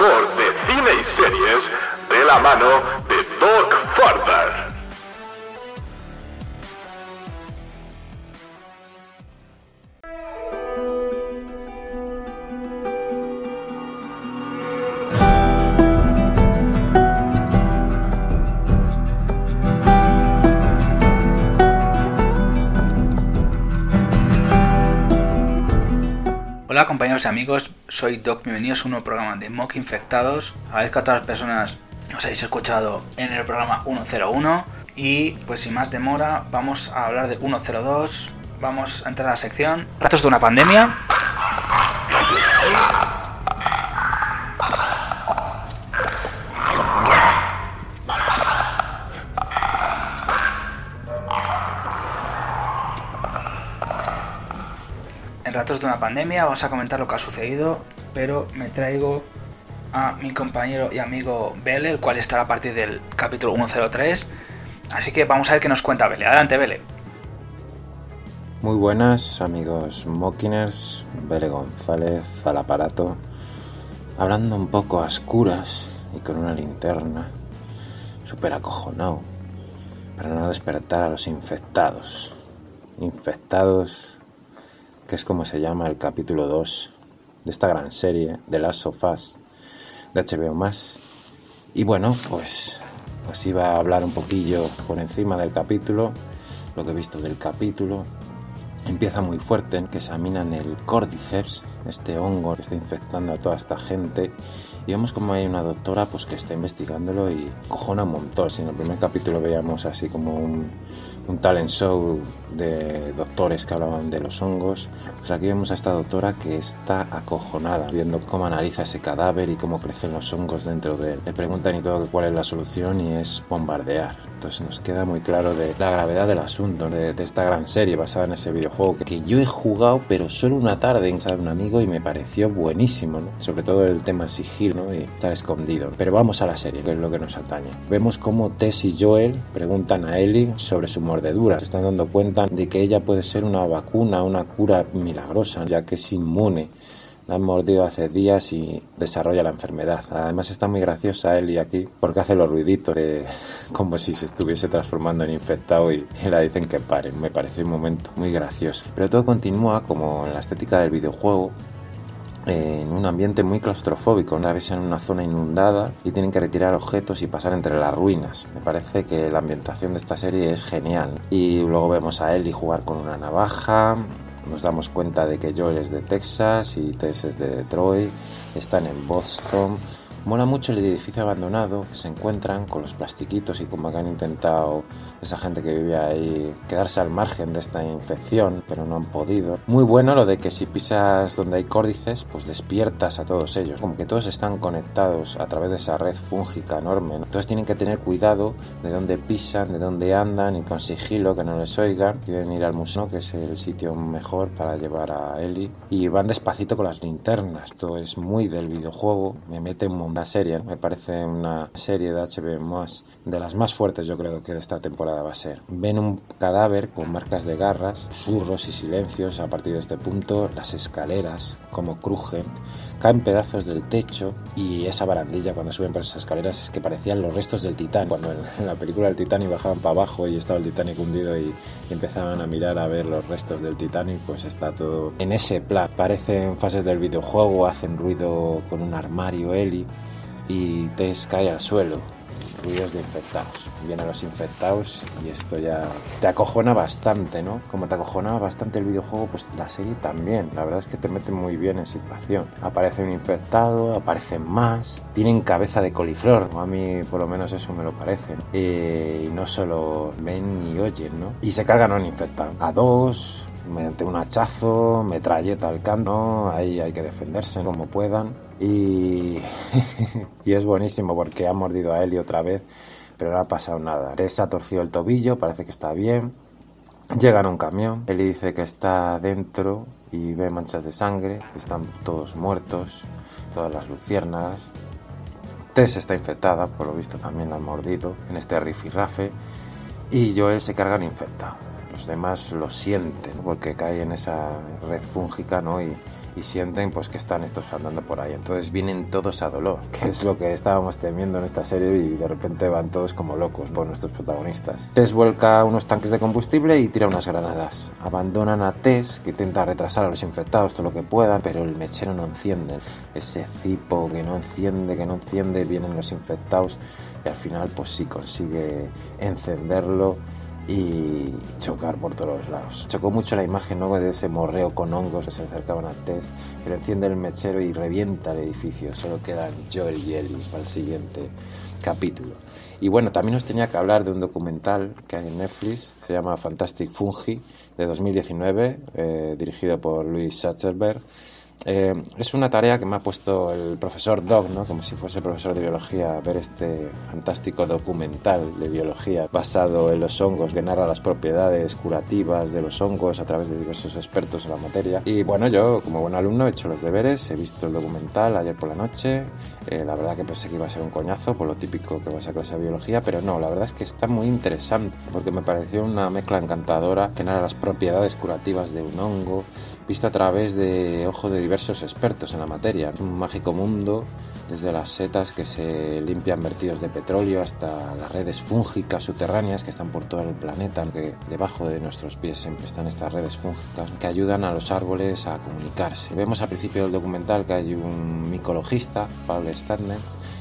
mejor de cine y series de la mano de Doc Farther. Hola compañeros y amigos, soy Doc, bienvenidos a un nuevo programa de Mock Infectados. Agradezco a todas las personas que os habéis escuchado en el programa 101 y pues sin más demora vamos a hablar del 102, vamos a entrar a la sección Ratos de una pandemia. De una pandemia vamos a comentar lo que ha sucedido, pero me traigo a mi compañero y amigo Bele, el cual estará a partir del capítulo 103. Así que vamos a ver qué nos cuenta Bele. Adelante, Bele. Muy buenas amigos Mockiners, Bele González al aparato, hablando un poco a oscuras y con una linterna, súper acojonado, para no despertar a los infectados. Infectados, que es como se llama el capítulo 2 de esta gran serie de Last of Us de HBO Y bueno, pues, pues iba a hablar un poquillo por encima del capítulo, lo que he visto del capítulo. Empieza muy fuerte, que examinan el Cordyceps, este hongo que está infectando a toda esta gente. Y vemos como hay una doctora pues que está investigándolo y cojona un montón. Si en el primer capítulo veíamos así como un, un talent show de doctores que hablaban de los hongos, pues aquí vemos a esta doctora que está acojonada viendo cómo analiza ese cadáver y cómo crecen los hongos dentro de él. Le preguntan y todo cuál es la solución y es bombardear. Entonces nos queda muy claro de la gravedad del asunto, de, de esta gran serie basada en ese videojuego que, yo he jugado pero solo una tarde en casa de un amigo y me pareció buenísimo, ¿no? sobre todo el tema sigil ¿no? y estar escondido. Pero vamos a la serie, que es lo que nos atañe. Vemos cómo Tess y Joel preguntan a Ellie sobre su Se están dando cuenta de que ella puede ser una vacuna, una cura milagrosa, ya que es inmune. La han mordido hace días y desarrolla la enfermedad. Además está muy graciosa Ellie aquí porque hace los ruiditos de, como si se estuviese transformando en infectado y, y la dicen que paren. Me parece un momento muy gracioso. Pero todo continúa como en la estética del videojuego en un ambiente muy claustrofóbico, en una zona inundada y tienen que retirar objetos y pasar entre las ruinas. Me parece que la ambientación de esta serie es genial. Y luego vemos a Ellie jugar con una navaja, nos damos cuenta de que Joel es de Texas y Tess es de Detroit, están en Boston. Mola mucho el edificio abandonado que se encuentran con los plastiquitos y como que han intentado esa gente que vive ahí quedarse al margen de esta infección, pero no han podido. Muy bueno lo de que si pisas donde hay córdices, pues despiertas a todos ellos. Como que todos están conectados a través de esa red fúngica enorme. ¿no? Entonces tienen que tener cuidado de dónde pisan, de dónde andan y con sigilo que no les oigan. Quieren ir al museo, que es el sitio mejor para llevar a Ellie. Y van despacito con las linternas. Esto es muy del videojuego. Me mete un una serie, me parece una serie de HBO más de las más fuertes yo creo que de esta temporada va a ser. Ven un cadáver con marcas de garras, surros y silencios a partir de este punto, las escaleras como crujen, caen pedazos del techo y esa barandilla cuando suben por esas escaleras es que parecían los restos del Titán. Cuando en la película del Titanic bajaban para abajo y estaba el Titanic hundido y, y empezaban a mirar a ver los restos del Titanic, pues está todo en ese plan. Parecen fases del videojuego, hacen ruido con un armario Eli y Tess cae al suelo. Ruidos de infectados. Vienen los infectados y esto ya te acojona bastante, ¿no? Como te acojonaba bastante el videojuego, pues la serie también. La verdad es que te mete muy bien en situación. Aparece un infectado, aparecen más, tienen cabeza de coliflor. A mí por lo menos eso me lo parece. Eh, y no solo ven ni oyen, ¿no? Y se cargan a un infectado. A dos, mediante un hachazo, metralleta al cano, ahí hay que defenderse como puedan. Y, y es buenísimo porque ha mordido a Eli otra vez, pero no ha pasado nada. Tess ha torcido el tobillo, parece que está bien. Llegan a un camión, Eli dice que está dentro y ve manchas de sangre, están todos muertos, todas las luciérnagas. Tess está infectada, por lo visto también la han mordido en este rifirrafe, y Joel se carga infectado los demás lo sienten porque cae en esa red fúngica ¿no? y, y sienten pues que están estos andando por ahí. Entonces vienen todos a dolor, que es lo que estábamos temiendo en esta serie y de repente van todos como locos por nuestros protagonistas. Tess vuelca unos tanques de combustible y tira unas granadas. Abandonan a Tess, que intenta retrasar a los infectados todo lo que pueda, pero el mechero no enciende. Ese cipo que no enciende, que no enciende, vienen los infectados y al final pues sí consigue encenderlo y chocar por todos los lados. Chocó mucho la imagen ¿no? de ese morreo con hongos que se acercaban a Tess, pero enciende el mechero y revienta el edificio. Solo quedan Joel y Ellie para el siguiente capítulo. Y bueno, también nos tenía que hablar de un documental que hay en Netflix, se llama Fantastic Fungi, de 2019, eh, dirigido por Luis Schatzerberg eh, es una tarea que me ha puesto el profesor Dog, ¿no? como si fuese profesor de biología, ver este fantástico documental de biología basado en los hongos que narra las propiedades curativas de los hongos a través de diversos expertos en la materia. Y bueno, yo como buen alumno he hecho los deberes, he visto el documental ayer por la noche. Eh, la verdad que pensé que iba a ser un coñazo por lo típico que vas a clase de biología, pero no, la verdad es que está muy interesante porque me pareció una mezcla encantadora que narra las propiedades curativas de un hongo visto a través de ojos de diversos expertos en la materia. un mágico mundo, desde las setas que se limpian vertidos de petróleo hasta las redes fúngicas subterráneas que están por todo el planeta, que debajo de nuestros pies siempre están estas redes fúngicas que ayudan a los árboles a comunicarse. Vemos al principio del documental que hay un micologista, Paul Stadner,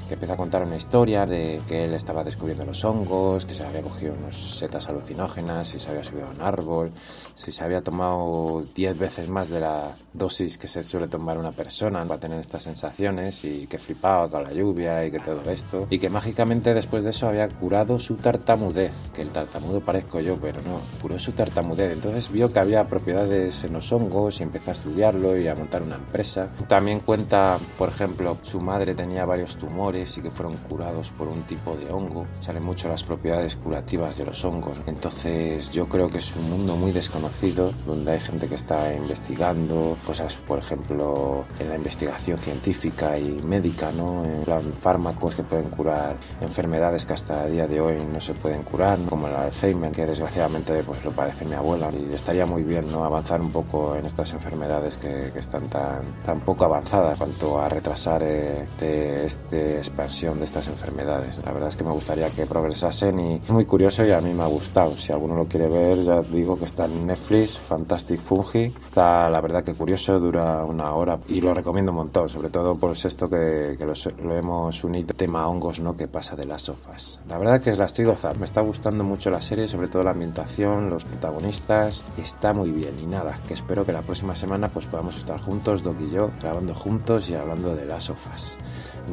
que empieza a contar una historia de que él estaba descubriendo los hongos, que se había cogido unas setas alucinógenas, si se había subido a un árbol, si se había tomado 10 veces más de la dosis que se suele tomar una persona para tener estas sensaciones y que flipaba con la lluvia y que todo esto y que mágicamente después de eso había curado su tartamudez, que el tartamudo parezco yo, pero no, curó su tartamudez. Entonces vio que había propiedades en los hongos y empezó a estudiarlo y a montar una empresa. También cuenta, por ejemplo, su madre tenía varios tumores y que fueron curados por un tipo de hongo. Salen mucho las propiedades curativas de los hongos. Entonces yo creo que es un mundo muy desconocido donde hay gente que está investigando cosas, por ejemplo, en la investigación científica y médica, ¿no? En plan fármacos que pueden curar enfermedades que hasta el día de hoy no se pueden curar, como el Alzheimer, que desgraciadamente pues lo parece mi abuela. Y estaría muy bien, ¿no? Avanzar un poco en estas enfermedades que, que están tan, tan poco avanzadas cuanto a retrasar este, este expansión de estas enfermedades. La verdad es que me gustaría que progresasen y es muy curioso y a mí me ha gustado. Si alguno lo quiere ver, ya digo que está en Netflix, Fantastic Fungi. Está la verdad que curioso, dura una hora y lo recomiendo un montón, sobre todo por esto que, que lo, hemos unido tema hongos, ¿no? Que pasa de las sofas. La verdad que es la estoy gozando, me está gustando mucho la serie, sobre todo la ambientación, los protagonistas, está muy bien y nada, que espero que la próxima semana pues podamos estar juntos, Doc y yo, grabando juntos y hablando de las sofas.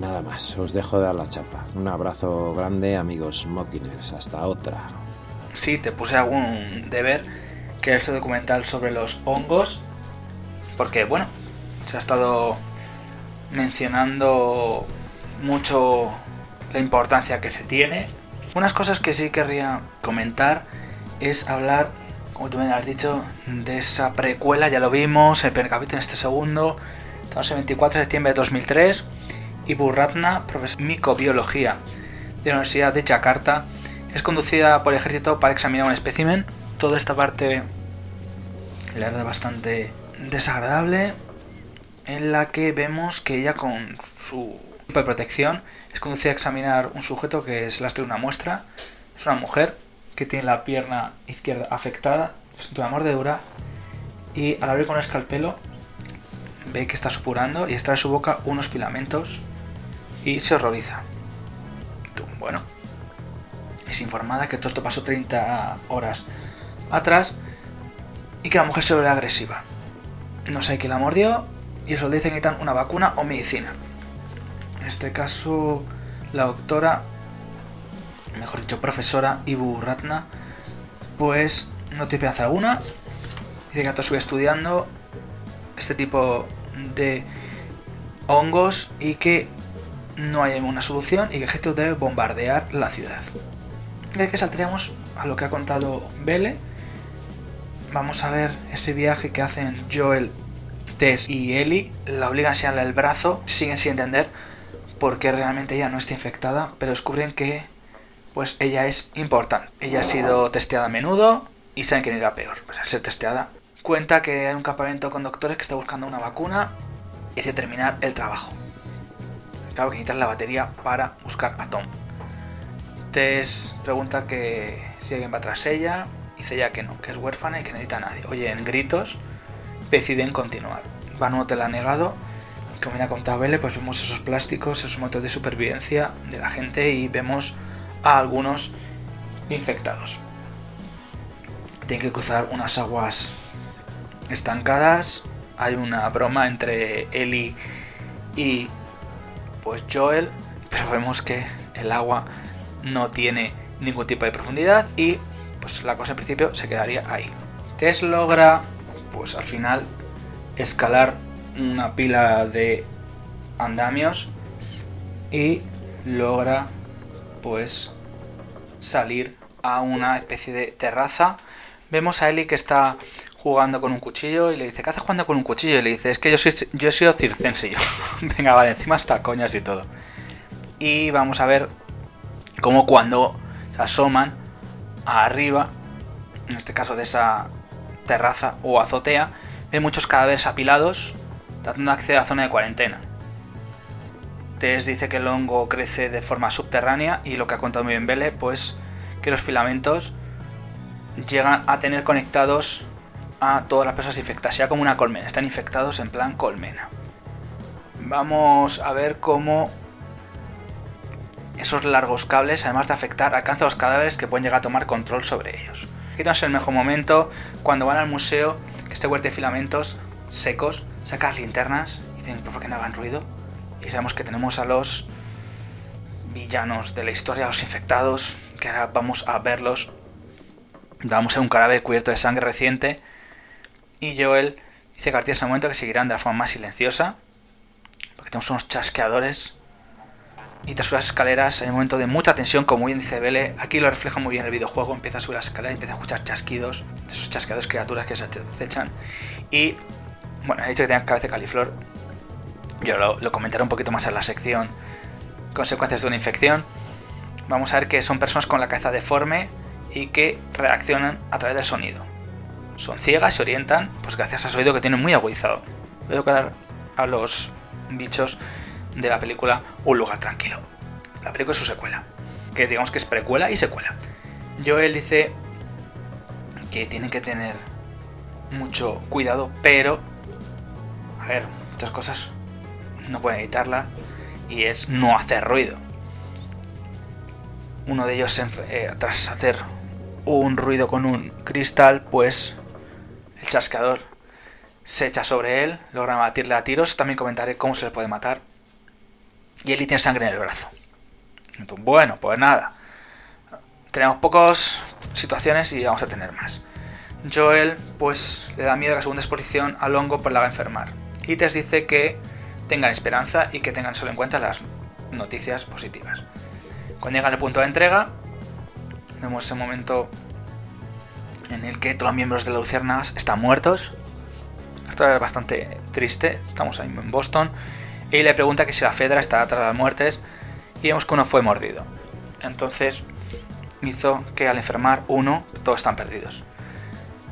Nada más, os dejo de dar la chapa. Un abrazo grande, amigos Mokiners. Hasta otra. Sí, te puse algún deber, que es documental sobre los hongos, porque bueno, se ha estado mencionando mucho la importancia que se tiene. Unas cosas que sí querría comentar es hablar, como tú me has dicho, de esa precuela, ya lo vimos, el primer capítulo en este segundo, estamos el 24 de septiembre de 2003 y Burratna, profesor de micobiología de la Universidad de Yakarta, es conducida por el ejército para examinar un espécimen. Toda esta parte la verdad bastante desagradable en la que vemos que ella con su de protección es conducida a examinar un sujeto que es lastre de una muestra. Es una mujer que tiene la pierna izquierda afectada, siente una mordedura y al abrir con el escalpelo ve que está supurando y extrae de su boca unos filamentos y se horroriza. Bueno, es informada que todo esto pasó 30 horas atrás y que la mujer se ve agresiva. No sé quién la mordió y eso le dicen que necesitan una vacuna o medicina. En este caso, la doctora, mejor dicho, profesora Ibu Ratna, pues no tiene esperanza alguna. Dice que estuve estudiando este tipo de hongos y que no hay una solución y que Ejército debe bombardear la ciudad. Y que saldríamos a lo que ha contado Belle. Vamos a ver ese viaje que hacen Joel, Tess y Ellie. La obligan a enseñarle el brazo, siguen sin entender por qué realmente ella no está infectada, pero descubren que pues ella es importante. Ella ha sido testeada a menudo y saben que no irá peor. Pues al ser testeada, cuenta que hay un campamento con doctores que está buscando una vacuna y de terminar el trabajo. Claro que necesitan la batería para buscar a Tom. Tess pregunta que si alguien va tras ella. Dice ella que no, que es huérfana y que necesita a nadie. Oye, en gritos deciden continuar. Van a un hotel anegado. Como bien ha contado Belle, pues vemos esos plásticos, esos motos de supervivencia de la gente y vemos a algunos infectados. Tienen que cruzar unas aguas estancadas. Hay una broma entre Ellie y pues Joel, pero vemos que el agua no tiene ningún tipo de profundidad y pues la cosa en principio se quedaría ahí. Tess logra pues al final escalar una pila de andamios y logra pues salir a una especie de terraza. Vemos a Ellie que está jugando con un cuchillo y le dice, ¿qué haces jugando con un cuchillo? Y le dice, es que yo, soy, yo he sido circense yo. Venga, vale, encima está coñas y todo. Y vamos a ver como cuando se asoman arriba, en este caso de esa terraza o azotea, ven muchos cadáveres apilados, dando acceso a la zona de cuarentena. Tess dice que el hongo crece de forma subterránea y lo que ha contado muy bien Belle, pues que los filamentos llegan a tener conectados a todas las personas infectadas, ya como una colmena, están infectados en plan colmena. Vamos a ver cómo esos largos cables, además de afectar, alcanzan los cadáveres que pueden llegar a tomar control sobre ellos. Aquí tenemos el mejor momento cuando van al museo, que este huerto de filamentos secos, sacan linternas y dicen, por favor que no hagan ruido. Y sabemos que tenemos a los villanos de la historia, los infectados, que ahora vamos a verlos. Vamos a un cadáver cubierto de sangre reciente. Y Joel dice que a partir de ese momento que seguirán de la forma más silenciosa. Porque tenemos unos chasqueadores y tras las escaleras hay un momento de mucha tensión, como bien dice Bele. Aquí lo refleja muy bien el videojuego. Empieza a subir las escaleras empieza a escuchar chasquidos, esos chasqueados criaturas que se acechan. Y bueno, he dicho que tengan cabeza de califlor. Yo lo, comentaré un poquito más en la sección consecuencias de una infección. Vamos a ver que son personas con la cabeza deforme y que reaccionan a través del sonido. Son ciegas, se orientan, pues gracias a su oído que tienen muy agudizado. Voy a dar a los bichos de la película Un lugar tranquilo. La película es su secuela, que digamos que es precuela y secuela. Joel dice que tienen que tener mucho cuidado, pero a ver, muchas cosas no pueden evitarla y es no hacer ruido. Uno de ellos, eh, tras hacer un ruido con un cristal, pues el chascador se echa sobre él, logra batirle a tiros. También comentaré cómo se le puede matar y Eli tiene sangre en el brazo. bueno, pues nada. Tenemos pocas situaciones y vamos a tener más. Joel, pues, le da miedo a la segunda exposición al hongo por la va a enfermar. Y Tess dice que tengan esperanza y que tengan solo en cuenta las noticias positivas. Cuando llegan al punto de entrega, vemos ese momento en el que todos los miembros de la Luciérnagas están muertos. Esto es bastante triste. Estamos ahí en Boston y le pregunta que si la Fedra está tras las muertes y vemos que uno fue mordido. Entonces hizo que al enfermar uno, todos están perdidos.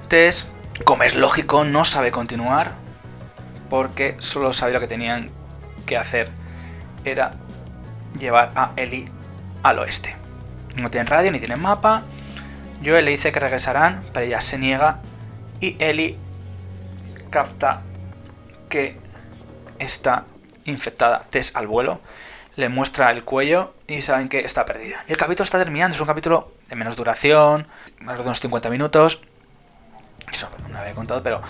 Tess, como es lógico, no sabe continuar porque solo sabía lo que tenían que hacer era llevar a Ellie al oeste. No tienen radio ni tienen mapa. Joel le dice que regresarán, pero ella se niega y Ellie capta que está infectada Tess al vuelo, le muestra el cuello y saben que está perdida. Y el capítulo está terminando, es un capítulo de menos duración, más de unos 50 minutos. Eso no lo había contado, pero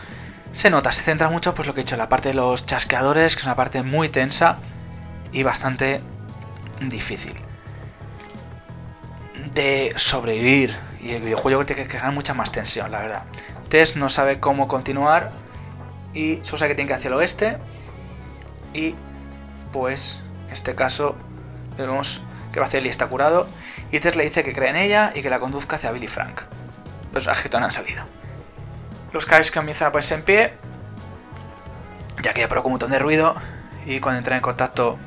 se nota, se centra mucho pues lo que he dicho, la parte de los chasqueadores, que es una parte muy tensa y bastante difícil de sobrevivir. Y el videojuego tiene que crear mucha más tensión, la verdad. Tess no sabe cómo continuar y sabe que tiene que hacia el oeste y pues en este caso vemos que Baceli está curado y Tess le dice que cree en ella y que la conduzca hacia Billy Frank. Los no han salido. Los que comienzan a ponerse en pie, ya que ya provocó un montón de ruido y cuando entran en contacto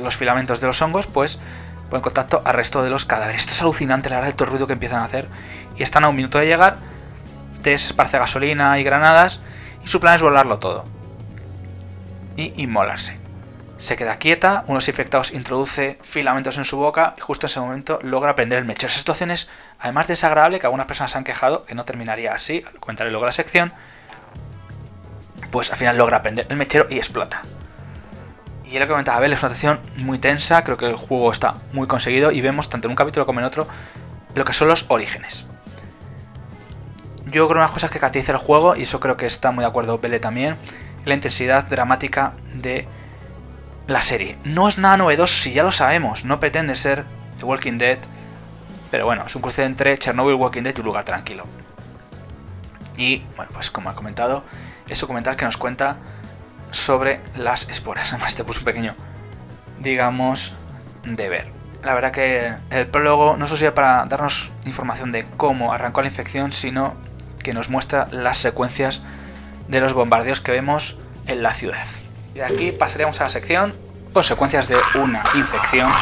los filamentos de los hongos, pues ponen contacto al resto de los cadáveres. Esto es alucinante, la verdad, todo el ruido que empiezan a hacer. Y están a un minuto de llegar, Tess esparce gasolina y granadas y su plan es volarlo todo. Y inmolarse. Se queda quieta, unos infectados introduce filamentos en su boca y justo en ese momento logra prender el mechero. Esa situación es, además desagradable, que algunas personas se han quejado, que no terminaría así, comentaré luego la sección, pues al final logra prender el mechero y explota. Y lo que comentaba Abel, es una situación muy tensa, creo que el juego está muy conseguido y vemos tanto en un capítulo como en otro lo que son los orígenes. Yo creo que una de las cosas que caracteriza el juego, y eso creo que está muy de acuerdo Bele también, es la intensidad dramática de la serie. No es nada novedoso si ya lo sabemos, no pretende ser The Walking Dead, pero bueno, es un cruce entre Chernobyl, Walking Dead y un lugar tranquilo. Y bueno, pues como he comentado, es documental que nos cuenta sobre las esporas. Además, te puse un pequeño, digamos, deber. La verdad que el prólogo no solo sirve para darnos información de cómo arrancó la infección, sino que nos muestra las secuencias de los bombardeos que vemos en la ciudad. Y de aquí pasaríamos a la sección consecuencias de una infección.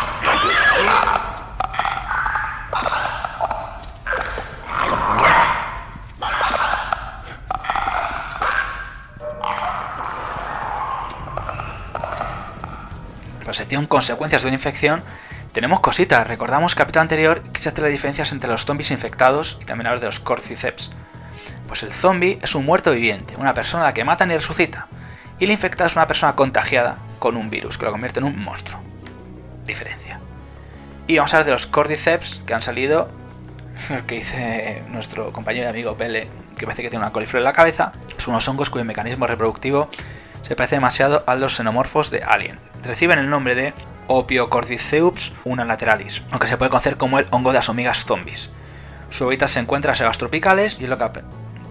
Sección consecuencias de una infección, tenemos cositas. Recordamos capítulo anterior que se hace las diferencias entre los zombies infectados y también hablar de los cordyceps. Pues el zombie es un muerto viviente, una persona a la que matan y resucita. Y el infectado es una persona contagiada con un virus que lo convierte en un monstruo. Diferencia. Y vamos a hablar de los cordyceps que han salido, que dice nuestro compañero y amigo Pele, que parece que tiene una coliflor en la cabeza. Son unos hongos cuyo mecanismo reproductivo se parece demasiado a los xenomorfos de Alien. Reciben el nombre de Opiocordyceps unalaterales, aunque se puede conocer como el hongo de las hormigas zombies. Su hábitat se encuentra en selvas tropicales y es lo que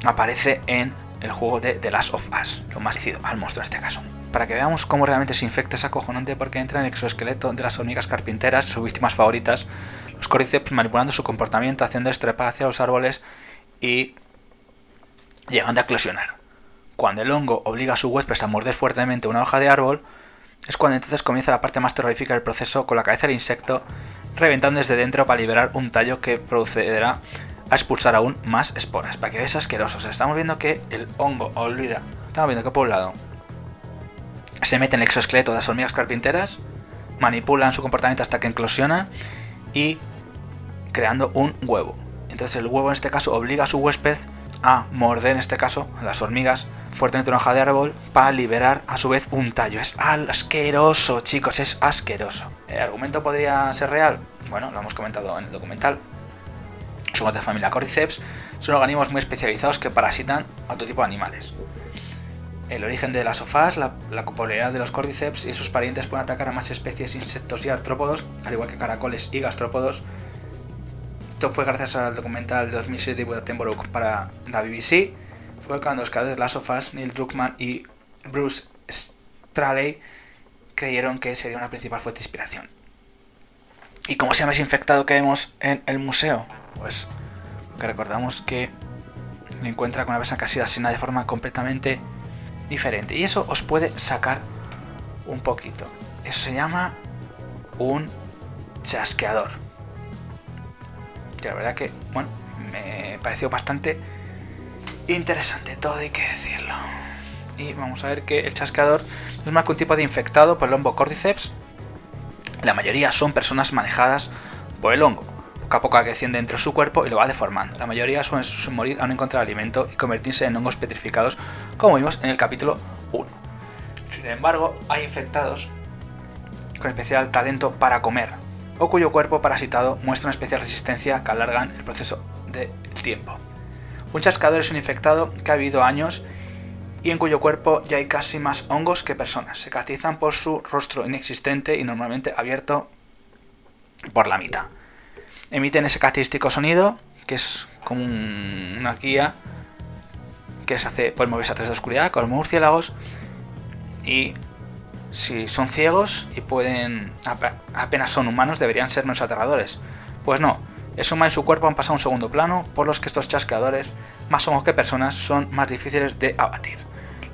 aparece en el juego de The Last of Us, lo más parecido al monstruo en este caso. Para que veamos cómo realmente se infecta es acojonante porque entra en el exoesqueleto de las hormigas carpinteras, sus víctimas favoritas, los cordyceps manipulando su comportamiento, haciendo trepar hacia los árboles y llegando a eclosionar. Cuando el hongo obliga a su huésped a morder fuertemente una hoja de árbol, es cuando entonces comienza la parte más terrorífica del proceso con la cabeza del insecto reventando desde dentro para liberar un tallo que procederá a expulsar aún más esporas. Para que veas asqueroso. estamos viendo que el hongo olvida. Estamos viendo que por un lado se mete en el exoesqueleto de las hormigas carpinteras, manipulan su comportamiento hasta que eclosiona y creando un huevo. Entonces el huevo en este caso obliga a su huésped a morder, en este caso, a las hormigas fuertemente una hoja de árbol para liberar a su vez un tallo. Es asqueroso, chicos, es asqueroso. ¿El argumento podría ser real? Bueno, lo hemos comentado en el documental. Son de familia Cordyceps, son organismos muy especializados que parasitan a otro tipo de animales. El origen de las sofás, la, la popularidad de los Cordyceps y sus parientes pueden atacar a más especies, insectos y artrópodos, al igual que caracoles y gastrópodos, esto fue gracias al documental 2006 de Attenborough para la BBC. Fue cuando los creadores de Last Neil Druckmann y Bruce Straley, creyeron que sería una principal fuente de inspiración. ¿Y cómo se llama ese infectado que vemos en el museo? Pues que recordamos que me encuentra con una persona casi asesina de forma completamente diferente. Y eso os puede sacar un poquito. Eso se llama un chasqueador la verdad que, bueno, me pareció bastante interesante, todo hay que decirlo. Y vamos a ver que el chasqueador es más que un tipo de infectado por el hongo cordyceps. La mayoría son personas manejadas por el hongo. Poco a poco creciendo dentro de su cuerpo y lo va deformando. La mayoría suelen morir a no encontrar alimento y convertirse en hongos petrificados, como vimos en el capítulo 1. Sin embargo, hay infectados con especial talento para comer, o cuyo cuerpo parasitado muestra una especial resistencia que alargan el proceso del tiempo. Un chascador es un infectado que ha vivido años y en cuyo cuerpo ya hay casi más hongos que personas. Se caracterizan por su rostro inexistente y normalmente abierto por la mitad. Emiten ese característico sonido, que es como una guía que se hace por moverse a través de oscuridad, con murciélagos, y si son ciegos y pueden apenas son humanos, deberían ser menos aterradores. Pues no, es humano y su cuerpo han pasado a un segundo plano, por los que estos chasqueadores, más hongos que personas, son más difíciles de abatir.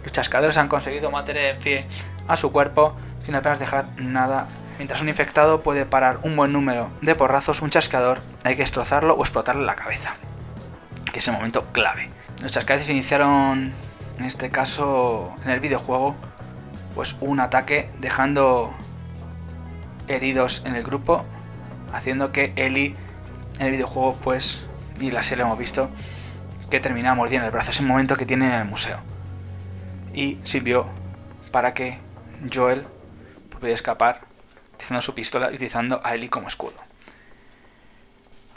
Los chasqueadores han conseguido mantener en pie a su cuerpo sin apenas dejar nada. Mientras un infectado puede parar un buen número de porrazos, un chasqueador hay que destrozarlo o explotarle la cabeza, que es el momento clave. Los chasqueadores iniciaron, en este caso, en el videojuego, pues un ataque dejando heridos en el grupo, haciendo que Ellie en el videojuego, pues, y la serie lo hemos visto, que termina mordiendo el brazo. Es el momento que tiene en el museo. Y sirvió para que Joel pudiera escapar utilizando su pistola y utilizando a Ellie como escudo.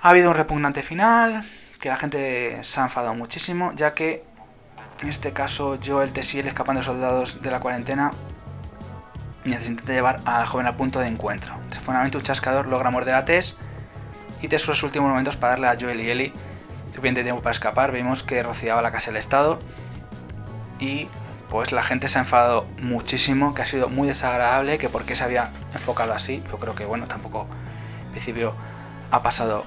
Ha habido un repugnante final, que la gente se ha enfadado muchísimo, ya que en este caso Joel te sigue escapando de soldados de la cuarentena necesita llevar a la joven al punto de encuentro. Finalmente un chascador logra morder a Tess y Tess sus últimos momentos para darle a Joel y Ellie suficiente tiempo para escapar. Vimos que rociaba la casa del Estado y pues la gente se ha enfadado muchísimo, que ha sido muy desagradable, que por qué se había enfocado así. Yo creo que bueno, tampoco en principio ha pasado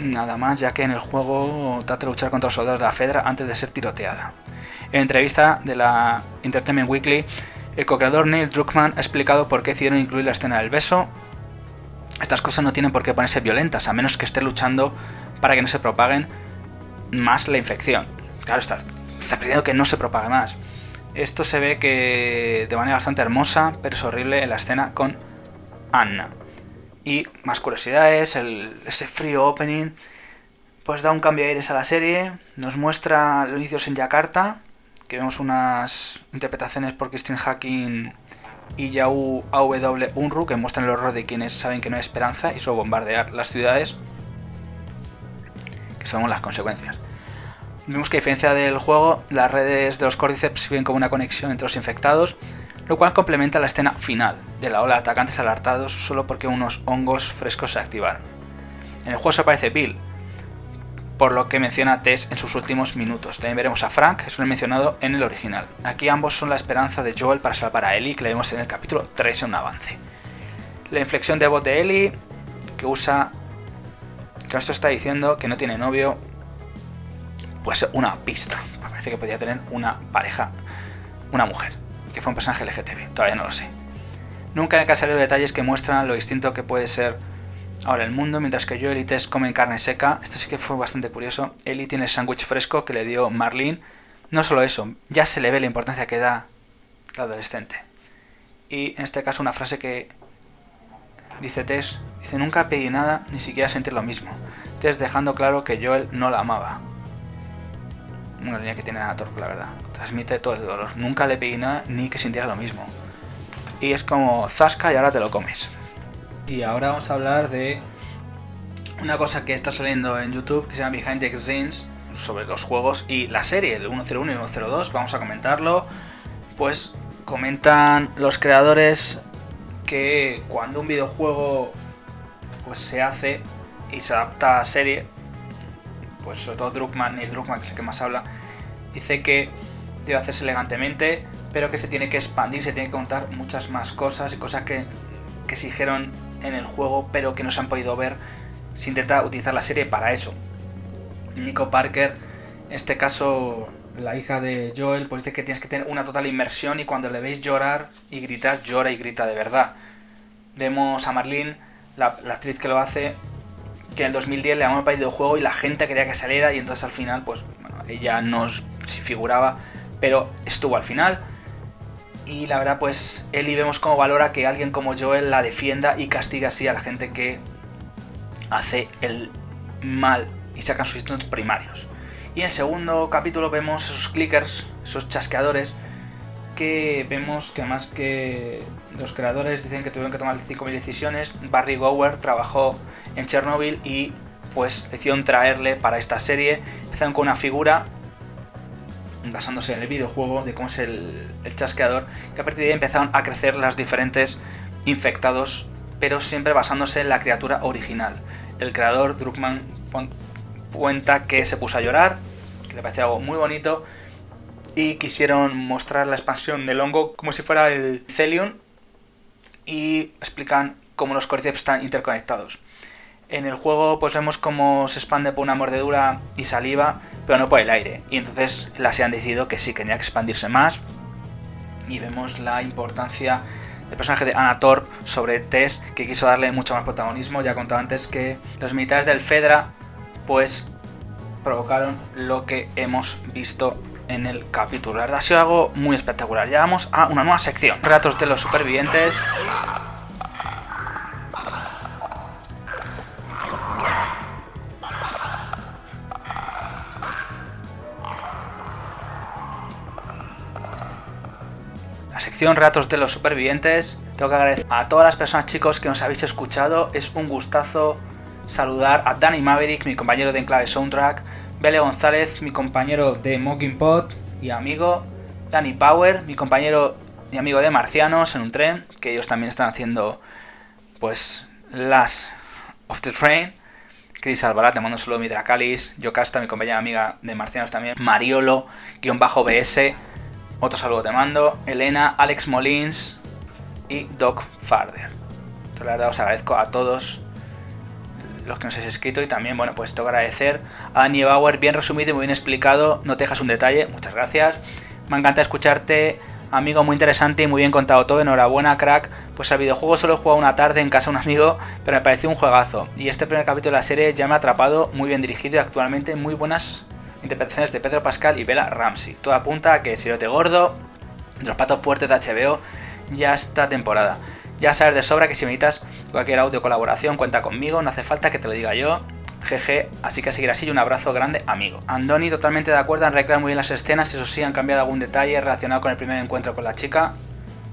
nada más, ya que en el juego trata de luchar contra los soldados de la Fedra antes de ser tiroteada. En entrevista de la Entertainment Weekly, el co-creador Neil Druckmann ha explicado por qué decidieron incluir la escena del beso. Estas cosas no tienen por qué ponerse violentas, a menos que esté luchando para que no se propaguen más la infección. Claro, está, está pidiendo que no se propague más. Esto se ve que de manera bastante hermosa, pero es horrible en la escena con Anna. Y más curiosidades, ese frío opening, pues da un cambio de aires a la serie, nos muestra los inicios en Yakarta, que vemos unas interpretaciones por Christine Hacking y Yahoo AW Unru que muestran el horror de quienes saben que no hay esperanza y solo bombardear las ciudades, que son las consecuencias. Vemos que a diferencia del juego, las redes de los Cordyceps sirven como una conexión entre los infectados, lo cual complementa la escena final de la ola de atacantes alertados solo porque unos hongos frescos se activaron. En el juego se aparece Bill, por lo que menciona Tess en sus últimos minutos. También veremos a Frank, es un mencionado en el original. Aquí ambos son la esperanza de Joel para salvar a Ellie, que le vemos en el capítulo 3 en un avance. La inflexión de voz de Ellie, que usa... que esto está diciendo que no tiene novio, pues una pista. Parece que podría tener una pareja, una mujer, que fue un personaje LGTB, todavía no lo sé. Nunca hay salido detalles que muestran lo distinto que puede ser ahora el mundo, mientras que Joel y Tess comen carne seca. Esto sí que fue bastante curioso. Ellie tiene el sándwich fresco que le dio Marlene. No solo eso, ya se le ve la importancia que da la adolescente. Y en este caso una frase que dice Tess, dice nunca pedí nada, ni siquiera sentir lo mismo. Tess dejando claro que Joel no la amaba. Una línea que tiene Anator, la verdad. Transmite todo el dolor. Nunca le pedí nada ni que sintiera lo mismo. Y es como Zasca y ahora te lo comes. Y ahora vamos a hablar de una cosa que está saliendo en YouTube que se llama Behind the Scenes sobre los juegos y la serie, el 101 y 102. Vamos a comentarlo. Pues comentan los creadores que cuando un videojuego pues se hace y se adapta a serie, pues sobre todo Druckmann, y Druckmann que es el que más habla, dice que debe hacerse elegantemente, pero que se tiene que expandir, se tiene que contar muchas más cosas y cosas que, que se dijeron en el juego, pero que no se han podido ver si intenta utilizar la serie para eso. Nico Parker, en este caso la hija de Joel, pues dice que tienes que tener una total inmersión y cuando le veis llorar y gritar, llora y grita de verdad. Vemos a Marlene, la, actriz que lo hace, en el 2010 le para el juego y la gente quería que saliera y entonces al final, pues bueno, ella no figuraba, pero estuvo al final. Y la verdad, pues Eli vemos cómo valora que alguien como Joel la defienda y castiga así a la gente que hace el mal y sacan sus instintos primarios. Y en el segundo capítulo vemos esos clickers, esos chasqueadores, que vemos que más que los creadores dicen que tuvieron que tomar 5.000 decisiones, Barry Gower trabajó en Chernobyl y pues decidieron traerle para esta serie. Empezaron con una figura basándose en el videojuego de cómo es el, chasqueador, que a partir de ahí empezaron a crecer las diferentes infectados, pero siempre basándose en la criatura original. El creador Druckmann cuenta que se puso a llorar, que le parecía algo muy bonito, y quisieron mostrar la expansión del hongo como si fuera el Celion, y explican cómo los cordyceps están interconectados. En el juego pues vemos cómo se expande por una mordedura y saliva, pero no por el aire. Y entonces las se han decidido que sí, que tenía que expandirse más. Y vemos la importancia del personaje de Anator sobre Tess, que quiso darle mucho más protagonismo. Ya contado antes que los militares del Fedra, pues provocaron lo que hemos visto en el capítulo. La verdad ha sido algo muy espectacular. Ya vamos a una nueva sección. Ratos de los supervivientes. Sección Ratos de los supervivientes. Tengo que agradecer a todas las personas, chicos, que nos habéis escuchado. Es un gustazo saludar a Danny Maverick, mi compañero de Enclave Soundtrack, Bele González, mi compañero de Mocking Pot y amigo, Danny Power, mi compañero y amigo de Marcianos en un tren, que ellos también están haciendo pues las of the train. Chris Alvarado, te mando un saludo, mi Dracalis, Yocasta, mi compañera amiga de Marcianos también, Mariolo, guion bajo BS, otro saludo te mando, Elena, Alex Molins y Doc Farder. La verdad os agradezco a todos los que nos habéis escrito y también, bueno, pues tengo que agradecer a Dani Bauer, bien resumido y muy bien explicado, no te dejas un detalle, muchas gracias. Me encanta escucharte, amigo, muy interesante y muy bien contado todo, enhorabuena, crack. Pues al videojuego solo he jugado una tarde en casa de un amigo, pero me pareció un juegazo. Y este primer capítulo de la serie ya me ha atrapado, muy bien dirigido y actualmente muy buenas interpretaciones de Pedro Pascal y Bella Ramsey. Todo apunta a que Sirote Gordo, de los patos fuertes de HBO, ya esta temporada. Ya sabes de sobra que si necesitas cualquier audio colaboración, cuenta conmigo, no hace falta que te lo diga yo. GG, así que a seguir así y un abrazo grande, amigo. Andoni totalmente de acuerdo en recrear muy bien las escenas, eso sí, han cambiado algún detalle relacionado con el primer encuentro con la chica.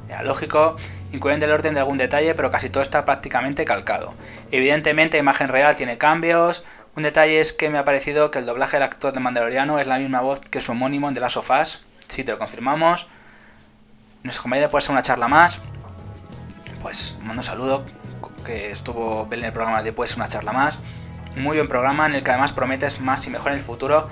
Ya, lógico, incluyen el orden de algún detalle, pero casi todo está prácticamente calcado. Evidentemente, imagen real tiene cambios. Un detalle es que me ha parecido que el doblaje del actor de Mandaloriano es la misma voz que su homónimo de las sofás. Sí, te lo confirmamos. Nuestro compañero puede ser una charla más. Pues mando un saludo, que estuvo en el programa de Pues una charla más. Muy buen programa en el que además prometes más y mejor en el futuro.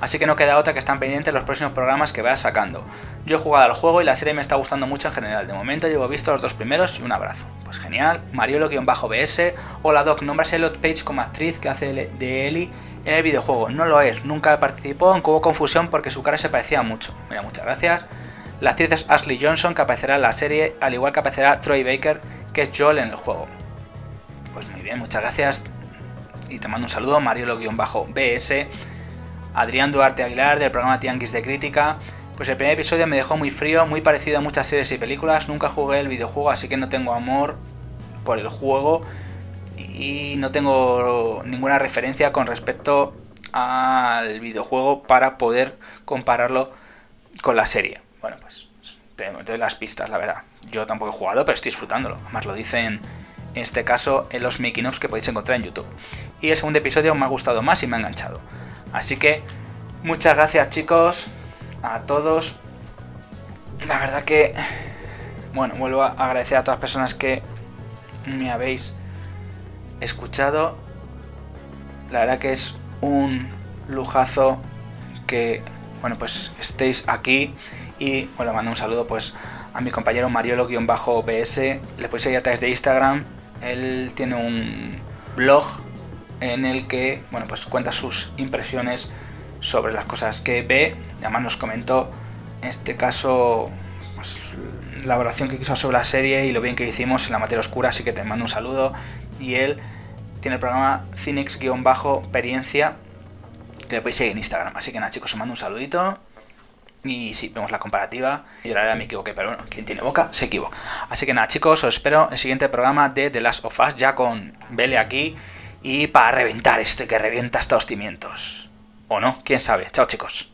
Así que no queda otra que están pendientes los próximos programas que vayas sacando. Yo he jugado al juego y la serie me está gustando mucho en general. De momento llevo visto los dos primeros y un abrazo. Pues genial. Mariolo-BS. Hola Doc, nombras a Elliot Page como actriz que hace de Ellie en el videojuego. No lo es, nunca participó, aunque hubo confusión porque su cara se parecía mucho. Mira, muchas gracias. La actriz es Ashley Johnson, que aparecerá en la serie, al igual que aparecerá Troy Baker, que es Joel en el juego. Pues muy bien, muchas gracias. Y te mando un saludo, Mariolo-BS. Adrián Duarte Aguilar, del programa Tianguis de Crítica. Pues el primer episodio me dejó muy frío, muy parecido a muchas series y películas. Nunca jugué el videojuego, así que no tengo amor por el juego. Y no tengo ninguna referencia con respecto al videojuego para poder compararlo con la serie. Bueno, pues te, doy las pistas, la verdad. Yo tampoco he jugado, pero estoy disfrutándolo. Además lo dicen en este caso en los making ofs que podéis encontrar en YouTube. Y el segundo episodio me ha gustado más y me ha enganchado. Así que muchas gracias chicos a todos. La verdad que, bueno, vuelvo a agradecer a todas las personas que me habéis escuchado. La verdad que es un lujazo que, bueno, pues estéis aquí. Y bueno, mando un saludo pues a mi compañero Mariolo-BS. Le podéis seguir a través de Instagram. Él tiene un blog en el que, bueno, pues cuenta sus impresiones sobre las cosas que ve. Además nos comentó, en este caso, pues, la evaluación que quiso sobre la serie y lo bien que hicimos en la materia oscura, así que te mando un saludo. Y él tiene el programa Cinex-Experiencia, que le podéis seguir en Instagram. Así que nada, chicos, os mando un saludito. Y si vemos la comparativa, yo la verdad me equivoqué, pero bueno, quien tiene boca se equivoca. Así que nada, chicos, os espero en el siguiente programa de The Last of Us, ya con Bele aquí y para reventar esto y que revienta hasta los cimientos. O no, quién sabe. Chao, chicos.